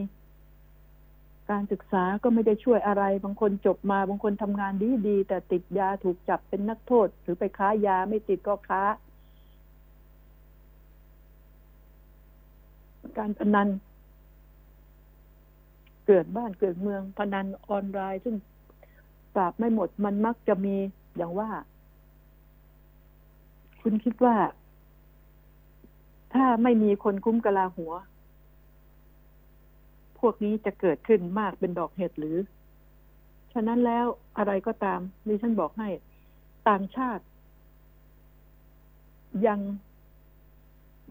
การศึกษาก็ไม่ได้ช่วยอะไร บางคนจบมาบางคนทำงานดีดีแต่ติดยาถูกจับเป็นนักโทษ หรือไปค้ายาไม่ติดก็ค้า การพนันเกิดบ้านเกิดเมืองพนันออนไลน์ซึ่งปราบไม่หมดมันมักจะมีอย่างว่า คุณคิดว่า ถ้าไม่มีคนคุ้มกะลาหัว พวกนี้จะเกิดขึ้นมากเป็นดอกเห็ดหรือ ฉะนั้นแล้วอะไรก็ตามดิฉันบอกให้ ต่างชาติ ยัง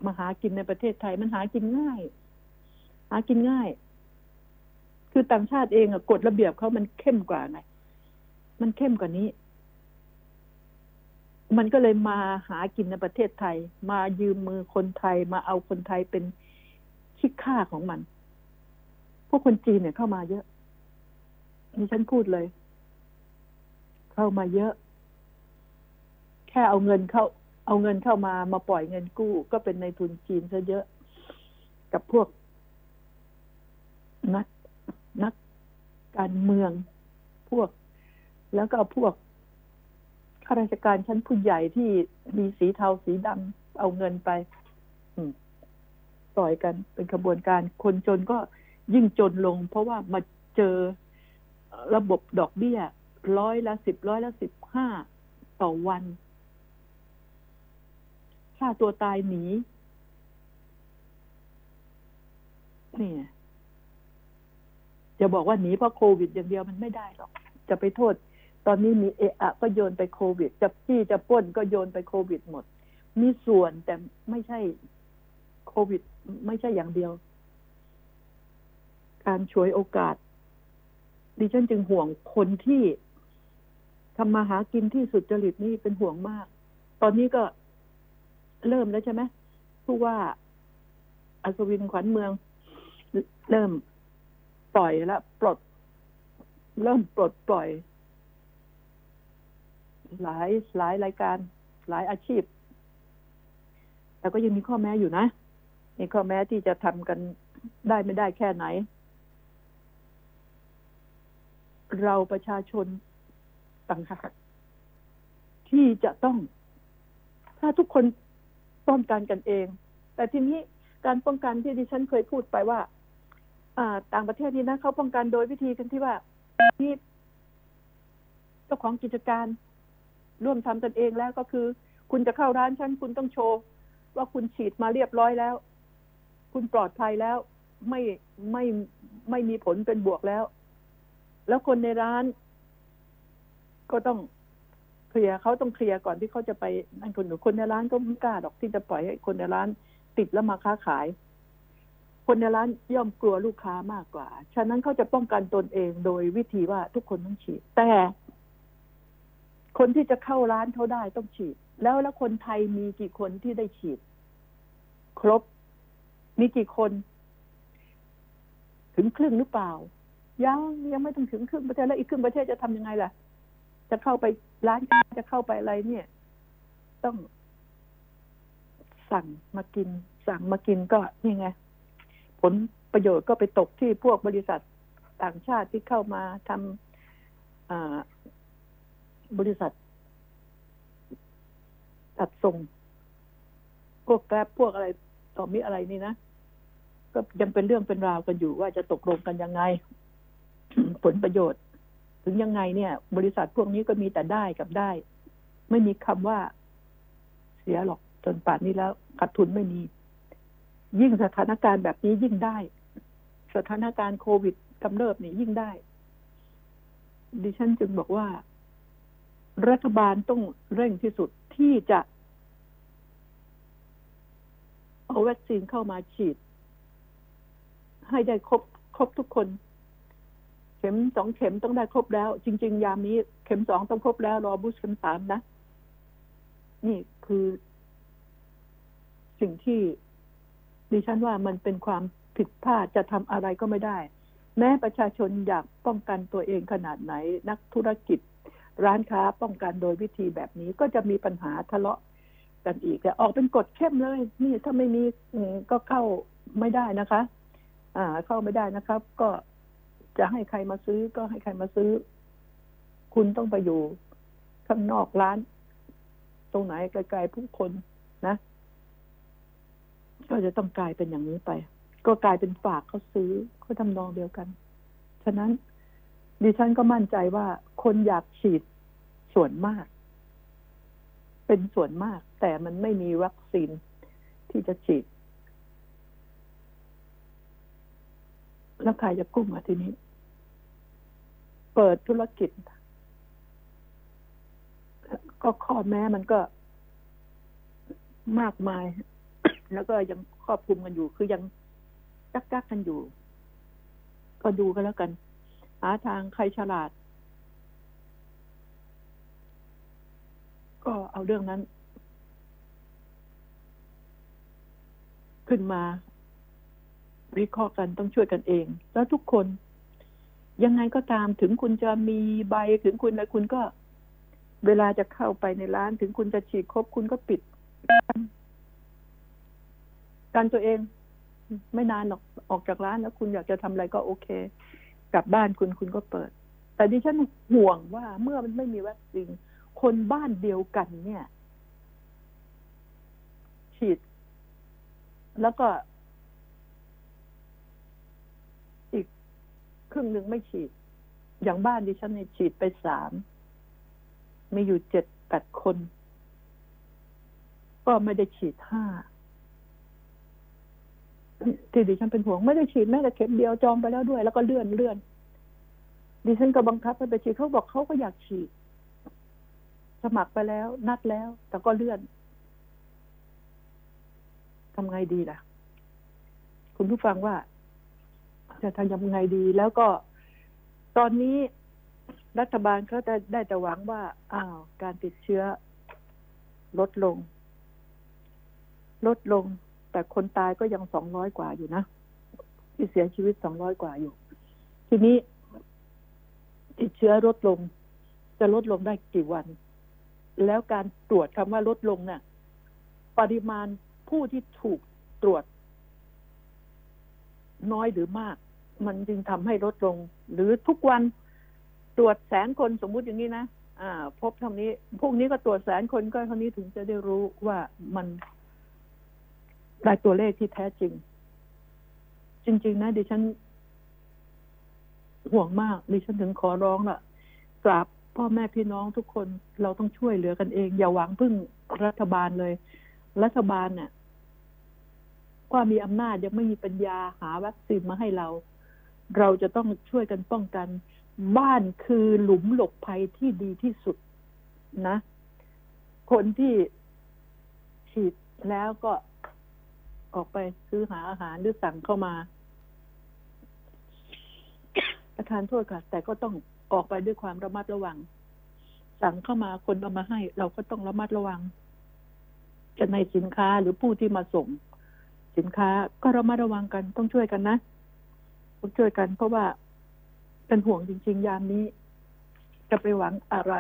มาหากินในประเทศไทยมันหากินง่าย หากินง่าย คือต่างชาติเองอกฎระเบียบเขามันเข้มกว่าไงมันเข้มกว่านี้ มันก็เลยมาหากินในประเทศไทย มายืมมือคนไทย มาเอาคนไทยเป็นขี้ข้าของมัน พวกคนจีนเนี่ยเข้ามาเยอะนี่ฉันพูดเลย เข้ามาเยอะ แค่เอาเงินเข้า เอาเงินเข้ามามาปล่อยเงินกู้ ก็เป็นในทุนจีนซะเยอะ กับพวก นักนักการเมืองพวก แล้วก็พวก ข้าราชการชั้นผู้ใหญ่ที่มีสีเทาสีดำเอาเงินไปปล่อยกันเป็นขบวนการคนจนก็ยิ่งจนลง เพราะว่ามาเจอระบบดอกเบี้ยร้อยละสิบร้อยละสิบห้าต่อวันฆ่าตัวตายหนีนี่จะบอกว่าหนีเพราะโควิดอย่างเดียวมันไม่ได้หรอก จะไปโทษ ตอนนี้มีเอะอะก็โยนไปโควิด จะจี้จะป้นก็โยนไปโควิดหมด มีส่วนแต่ไม่ใช่โควิด ไม่ใช่อย่างเดียว การฉวยโอกาส ดิฉันจึงห่วงคนที่ทำมาหากินที่สุดจริตนี่เป็นห่วงมาก ตอนนี้ก็เริ่มแล้วใช่ไหมผู้ว่าอัศวินขวัญเมือง เริ่มปล่อยแล้วปลด เริ่มปลดปล่อย หลายหลายรายการหลายอาชีพ แต่ก็ยังมีข้อแม้อยู่นะมีข้อแม้ที่จะทำกันได้ไม่ได้แค่ไหน เราประชาชนต่างหากที่จะต้อง ถ้าทุกคนป้องกันกันเอง แต่ทีนี้การป้องกันที่ดิฉันเคยพูดไปว่า อ่า ต่างประเทศนี่นะเขาป้องกันโดยวิธีกันที่ว่านี่เจ้าของกิจการ ร่วมทำกันเองแล้วก็คือ คุณจะเข้าร้านฉันคุณต้องโชว์ ว่าคุณฉีดมาเรียบร้อยแล้ว คุณปลอดภัยแล้ว ไม่ไม่ไม่มีผลเป็นบวกแล้ว แล้วคนในร้าน ก็ต้องเคลียร์เขาต้องเคลียร์ก่อนที่เขาจะไปนั่นคนหนูคนในร้านก็ไม่กล้าหรอกที่จะปล่อยให้คนในร้านติดแล้วมาค้าขาย คนในร้านย่อมกลัวลูกค้ามากกว่า ฉะนั้นเขาจะป้องกันตนเองโดยวิธีว่าทุกคนต้องฉีด แต่ คนที่จะเข้าร้านเขาได้ต้องฉีด แล้วแล้วคนไทยมีกี่คนที่ได้ฉีด ครบ มีกี่คน ถึงครึ่งหรือเปล่า ยังยังไม่ต้องถึงครึ่งประเทศแล้วอีกครึ่งประเทศจะทำยังไงล่ะ จะเข้าไปร้านค้าจะเข้าไปอะไรเนี่ย ต้องสั่งมากิน สั่งมากินก็นี่ไง ผลประโยชน์ก็ไปตกที่พวกบริษัทต่างชาติที่เข้ามาทำอ่า บริษัทจัดส่งพวกแกร็บพวกอะไรต่อมีอะไรนี่นะก็ยังเป็นเรื่องเป็นราวกันอยู่ว่าจะตกลงกันยังไง ผลประโยชน์ ถึงยังไงเนี่ย บริษัทพวกนี้ก็มีแต่ได้กับได้ ไม่มีคำว่าเสียหรอกจนป่านนี้แล้วขาดทุนไม่มี ยิ่งสถานการณ์แบบนี้ยิ่งได้ สถานการณ์โควิดกำเริบนี่ยิ่งได้ ดิฉันจึงบอกว่า รัฐบาลต้องเร่งที่สุดที่จะ เอาวัคซีนเข้ามาฉีด ให้ได้ครบครบทุกคน เข็มสองเข็มต้องได้ครบแล้ว จริง ๆ ยามนี้ เข็มสองต้องครบแล้ว รอบูสเข็มสามนะ นี่คือสิ่งที่ดิฉันว่ามันเป็นความผิดพลาดจะทำอะไรก็ไม่ได้ แม้ประชาชนอยากป้องกันตัวเองขนาดไหน นักธุรกิจ ร้านค้าป้องกันโดยวิธีแบบนี้ก็จะมีปัญหาทะเลาะกันอีกแต่ออกเป็นกฎเข้มเลย นี่ถ้าไม่มีก็เข้าไม่ได้นะคะ อ่า เข้าไม่ได้นะครับ ก็จะให้ใครมาซื้อก็ให้ใครมาซื้อ คุณต้องไปอยู่ข้างนอกร้าน ตรงไหนไกลๆผู้คนนะก็จะต้องกลายเป็นอย่างนี้ไป ก็กลายเป็นฝากเขาซื้อเขาทำนองเดียวกัน ฉะนั้นดิฉันก็มั่นใจว่าคนอยากฉีด ส่วนมาก เป็นส่วนมาก แต่มันไม่มีวัคซีนที่จะฉีด แล้วใครจะกุ้มอะทีนี้ เปิดธุรกิจ ก็ข้อแม้มันก็มากมาย แล้วก็ยังครอบคลุมกันอยู่ คือยังจักจักกันอยู่ ก็ดูกันแล้วกัน หาทางใครฉลาด ก็เอาเรื่องนั้น ขึ้นมา วิเคราะห์กันต้องช่วยกันเอง แล้วทุกคน ยังไงก็ตามถึงคุณจะมีใบถึงคุณอะไรคุณก็ เวลาจะเข้าไปในร้าน ถึงคุณจะฉีดครบคุณก็ปิดการตัวเอง ไม่นานหรอกออกจากร้านแล้วคุณอยากจะทำอะไรก็โอเค กลับบ้านคุณคุณก็เปิด แต่ดิฉันห่วงว่าเมื่อมันไม่มีวัคซีน คนบ้านเดียวกันเนี่ย ฉีด แล้วก็ อีกครึ่งหนึ่งไม่ฉีด อย่างบ้านดิฉันเนี่ยฉีดไปสาม มีอยู่เจ็ดแปดคน ก็ไม่ได้ฉีดห้าที่ดิฉันเป็นห่วงไม่ได้ฉีดแม้แต่เข็มเดียวจองไปแล้วด้วย แล้วก็เลื่อนเลื่อนดิฉันก็บังคับให้ไปฉีดเขาบอกเขาก็อยากฉีด สมัครไปแล้ว นัดแล้ว แต่ก็เลื่อนทำไงดีล่ะ คุณผู้ฟังว่า จะทำยังไงดี แล้วก็ตอนนี้รัฐบาลเขาได้ได้แต่หวังว่า อ้าว การติดเชื้อ ลดลง ลดลง แต่คนตายก็ยังสองร้อยกว่าอยู่นะที่เสียชีวิตสองร้อยกว่าอยู่ ทีนี้ ติดเชื้อลดลง จะลดลงได้กี่วัน แล้วการตรวจคำว่าลดลงน่ะ ปริมาณผู้ที่ถูกตรวจ น้อยหรือมาก มันจึงทำให้ลดลง หรือทุกวันตรวจแสนคนสมมุติอย่างนี้นะอ่า พบเท่านี้ พวกนี้ก็ตรวจแสนคนก็เท่านี้ถึงจะได้รู้ว่ามันได้ตัวเลขที่แท้จริง จริง ๆ นะดิฉันห่วงมากดิฉันถึงขอร้องล่ะกราบ พ่อแม่พี่น้องทุกคนเราต้องช่วยเหลือกันเอง อย่าหวังพึ่งรัฐบาลเลย รัฐบาลเนี่ยว่ามีอำนาจยังไม่มีปัญญาหาวัคซีนมาให้เรา เราจะต้องช่วยกันป้องกัน บ้านคือหลุมหลบภัยที่ดีที่สุดนะ คนที่ฉีดแล้วก็ออกไปซื้อหาอาหารหรือสั่งเข้ามาประทานโทษค่ะ แต่ก็ต้อง ออกไปด้วยความระมัดระวัง สั่งเข้ามาคนเอามาให้ เราก็ต้องระมัดระวัง จะในสินค้าหรือผู้ที่มาส่ง สินค้าก็ระมัดระวังกันต้องช่วยกันนะต้องช่วยกัน เพราะว่าเป็นห่วงจริง ๆ ยามนี้ จะไปหวังอะไร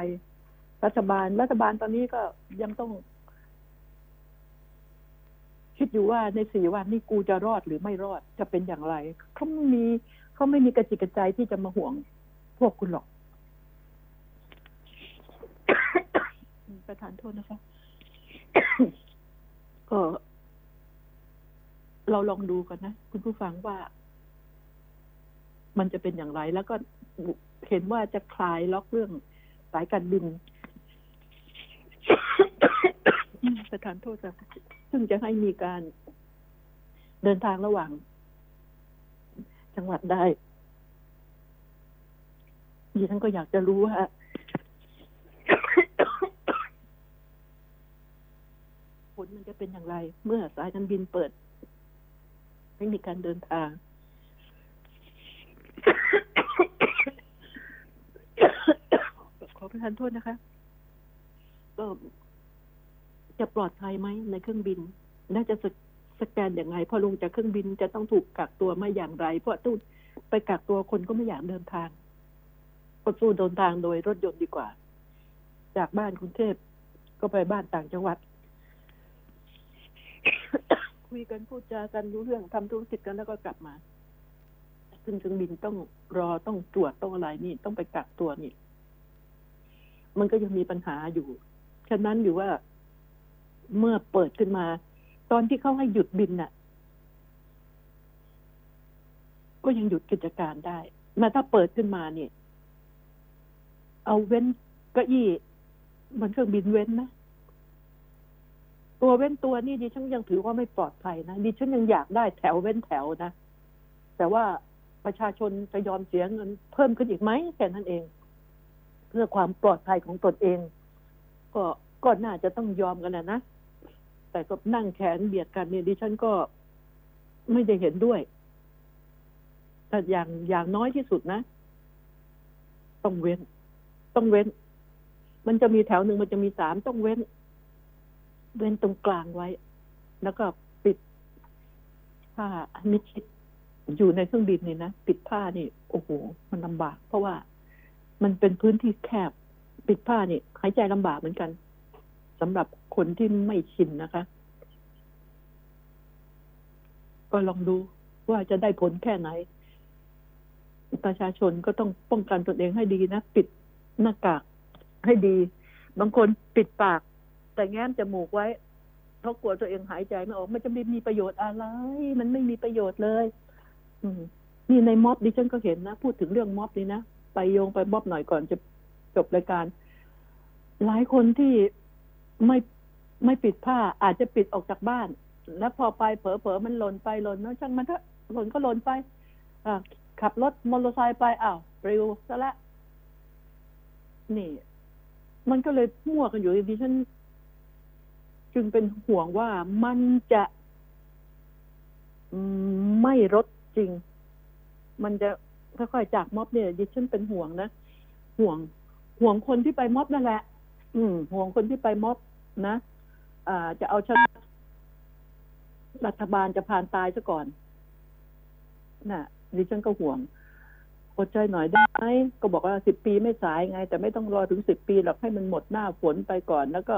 รัฐบาล รัฐบาลตอนนี้ก็ยังต้อง คิดอยู่ว่าในสี่วันนี้กูจะรอดหรือไม่รอดจะเป็นอย่างไรเขาไม่มีเขาไม่มีกระจิกกระใจที่จะมาห่วง พวกคุณหรอก ประธานโทษนะคะ ก็ เราลองดูกันนะ คุณผู้ฟังว่า มันจะเป็นอย่างไร แล้วก็เห็นว่าจะคลายล็อกเรื่องสายการบินประธานโทษนะซึ่งจะให้มีการเดินทางระหว่าง จังหวัดได้ ดิฉันก็อยากจะรู้ว่าผลมันจะเป็นอย่างไร เมื่อสายการบินเปิด ไม่มีการเดินทางขอประทานโทษนะคะก็จะปลอดภัยไหมในเครื่องบิน น่าจะสสแกนอย่างไรพอลงจากเครื่องบินจะต้องถูกกักตัวม่อย่างไร เพราะตู้ไปกักตัวคนก็ไม่อยากเดินทาง ก็สู้เดินทางโดยรถยนต์ดีกว่า จากบ้านกรุงเทพก็ไปบ้านต่างจังหวัด คุยกันพูดจากันรู้เรื่องทำธุรกิจกันแล้วก็กลับมาซึ่งเครื่องบินต้องรอต้องตรวจต้องอะไรนี่ ต้องไปกักตัวนี่ มันก็ยังมีปัญหาอยู่ฉะนั้นอยู่ว่าเมื่อเปิดขึ้นมา ตอนที่เขาให้หยุดบินน่ะ ก็ยังหยุดกิจการได้มาถ้าเปิดขึ้นมาเนี่ย เอาเว้นเก้าอี้มันเครื่องบินเว้นนะตัวเว้นตัวนี่ดิฉันยังถือว่าไม่ปลอดภัยนะดิฉันยังอยากได้แถวเว้นแถวนะ แต่ว่าประชาชนจะยอมเสียเงินเพิ่มขึ้นอีกไหมแค่นั้นเอง เพื่อความปลอดภัยของตนเอง ก็ก็น่าจะต้องยอมกันนะนะแต่ก็นั่งแขนเบียดกันเนี่ยดิฉันก็ไม่ได้เห็นด้วยแต่อย่างอย่างน้อยที่สุดนะ ต้องเว้น ต้องเว้น มันจะมีแถวหนึ่งมันจะมีสามต้องเว้น เว้นตรงกลางไว้ แล้วก็ปิดผ้ามิดชิดอยู่ในเครื่องบินนี่นะปิดผ้านี่ โอ้โหมันลำบาก เพราะว่ามันเป็นพื้นที่แคบ ปิดผ้านี่หายใจลำบากเหมือนกันสำหรับคนที่ไม่ชินนะคะ ก็ลองดูว่าจะได้ผลแค่ไหน ประชาชนก็ต้องป้องกันตนเองให้ดีนะ ปิด หน้ากากให้ดี บางคนปิดปาก แต่แง้มจมูกไว้เพราะกลัวตัวเองหายใจไม่ออก มันจะไม่มีประโยชน์อะไร มันไม่มีประโยชน์เลย อืมนี่ในม็อบดิฉันก็เห็นนะ พูดถึงเรื่องม็อบนี้นะไปโยงไปม็อบหน่อยก่อนจะจบรายการ หลายคนที่ไม่ไม่ปิดผ้าอาจจะปิดออกจากบ้าน แล้วพอไปเผลอๆมันหล่นไปหล่นเนาะช่างมันเถอะหล่นก็หล่นไป อ่าขับรถมอเตอร์ไซค์ไปอ้าวปลิวซะละ นี่ มันก็เลยมั่วกันอยู่ดิฉัน จึงเป็นห่วงว่ามันจะไม่ลดจริง มันจะค่อยๆจากม็อบเนี่ยดิฉันเป็นห่วงนะห่วง ห่วงคนที่ไปม็อบนั่นแหละ อืม ห่วงคนที่ไปม็อบนะอ่า จะเอาชนะรัฐบาลจะผ่านตายซะก่อนน่ะดิฉันก็ห่วง อดใจหน่อยได้ไหมก็บอกว่าสิบปีไม่สายไง แต่ไม่ต้องรอถึงสิบปีหรอกให้มันหมดหน้าฝนไปก่อน แล้วก็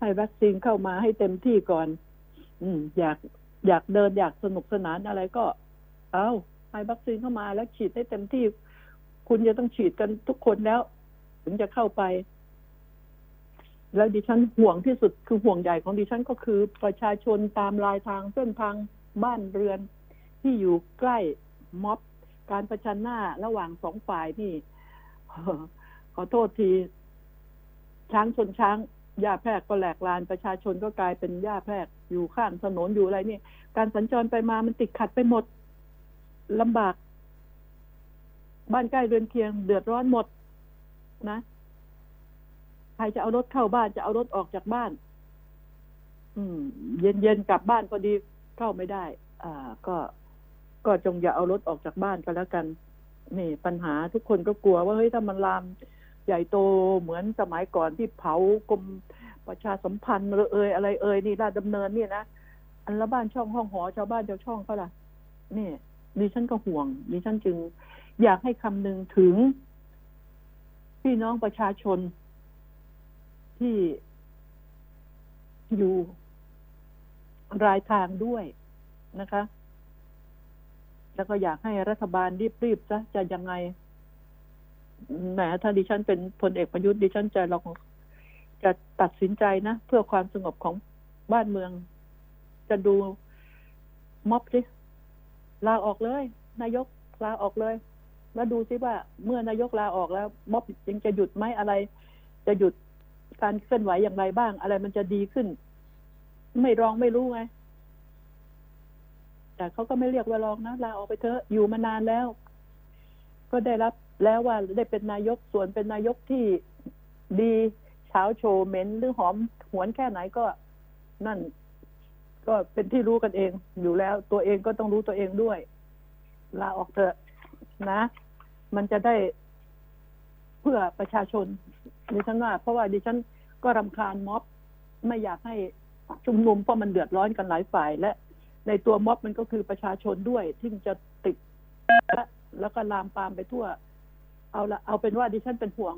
ให้วัคซีนเข้ามาให้เต็มที่ก่อน อืม อยากอยากเดินอยากสนุกสนานอะไรก็ เอาให้วัคซีนเข้ามาแล้วฉีดให้เต็มที่ คุณจะต้องฉีดกันทุกคนแล้ว ถึงจะเข้าไป แล้วดิฉันห่วงที่สุดคือห่วงใหญ่ของดิฉันก็คือ ประชาชนตามรายทางเส้นทางบ้านเรือนที่อยู่ใกล้ม็อบ การประชันหน้าระหว่างสองฝ่ายนี่ขอโทษที ช้างชนช้างหญ้าแพรกก็แหลกลานประชาชนก็กลายเป็นหญ้าแพรกอยู่ข้างถนนอยู่อะไรนี่ การสัญจรไปมามันติดขัดไปหมดลำบาก บ้านใกล้เรือนเคียง เดือดร้อนหมดนะใครจะเอารถเข้าบ้านจะเอารถออกจากบ้าน อืม เย็นเย็นๆกลับบ้านพอดีเข้าไม่ได้ อ่า ก็ ก็จงอย่าเอารถออกจากบ้านก็แล้วกัน นี่ปัญหาทุกคนก็กลัวว่าเฮ้ยถ้ามันลามใหญ่โตเหมือนสมัยก่อนที่เผากรมประชาสัมพันธ์เอ่ยอะไรเอ่ยนี่ราชดำเนินเนี่ยนะอันละบ้านช่องห้องหอชาวบ้านชาวช่องเขาล่ะนี่ดิฉันก็ห่วงดิฉันจึง อยากให้คำนึงถึง พี่น้องประชาชนที่อยู่รายทางด้วยนะคะ แล้วก็อยากให้รัฐบาลรีบๆจะจะยังไงแหมถ้าดิฉันเป็นพลเอกประยุทธ์ดิฉันจะลองจะตัดสินใจนะเพื่อความสงบของบ้านเมือง จะดูม็อบสิลาออกเลย นายกลาออกเลย แล้วดูซิว่าเมื่อนายกลาออกแล้ว ม็อบยังจะหยุดไหมอะไร จะหยุดการเคลื่อนไหวอย่างไรบ้าง อะไรมันจะดีขึ้น ไม่รองไม่รู้ไง แต่เขาก็ไม่เรียกว่าลองนะลาออกไปเถอะอยู่มานานแล้ว ก็ได้รับแล้วว่าได้เป็นนายกส่วนเป็นนายกที่ดีเช้าโชว์เหม็นหรือหอมหวนแค่ไหนก็นั่น ก็เป็นที่รู้กันเองอยู่แล้ว ตัวเองก็ต้องรู้ตัวเองด้วย ลาออกเถอะนะ มันจะได้เพื่อประชาชนดิฉันว่า เพราะว่าดิฉันก็รำคาญม็อบ ไม่อยากให้ชุมนุมเพราะมันเดือดร้อนกันหลายฝ่าย และ ในตัวม็อบมันก็คือประชาชนด้วยที่จะติดและแล้วก็ลามปามไปทั่ว เอาละเอาเป็นว่าดิฉันเป็นห่วง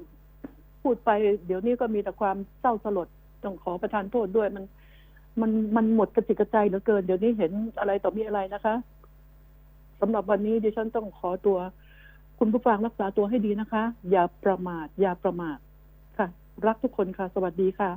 พูดไปเดี๋ยวนี้ก็มีแต่ความเศร้าสลดต้องขอประทานโทษด้วยมัน มันมันหมดกระจิกกระใจเหลือเกิน เดี๋ยวนี้เห็นอะไรต่อมีอะไรนะคะสำหรับวันนี้ดิฉันต้องขอตัว คุณผู้ฟังรักษาตัวให้ดีนะคะ อย่าประมาท อย่าประมาทค่ะ รักทุกคนค่ะ สวัสดีค่ะ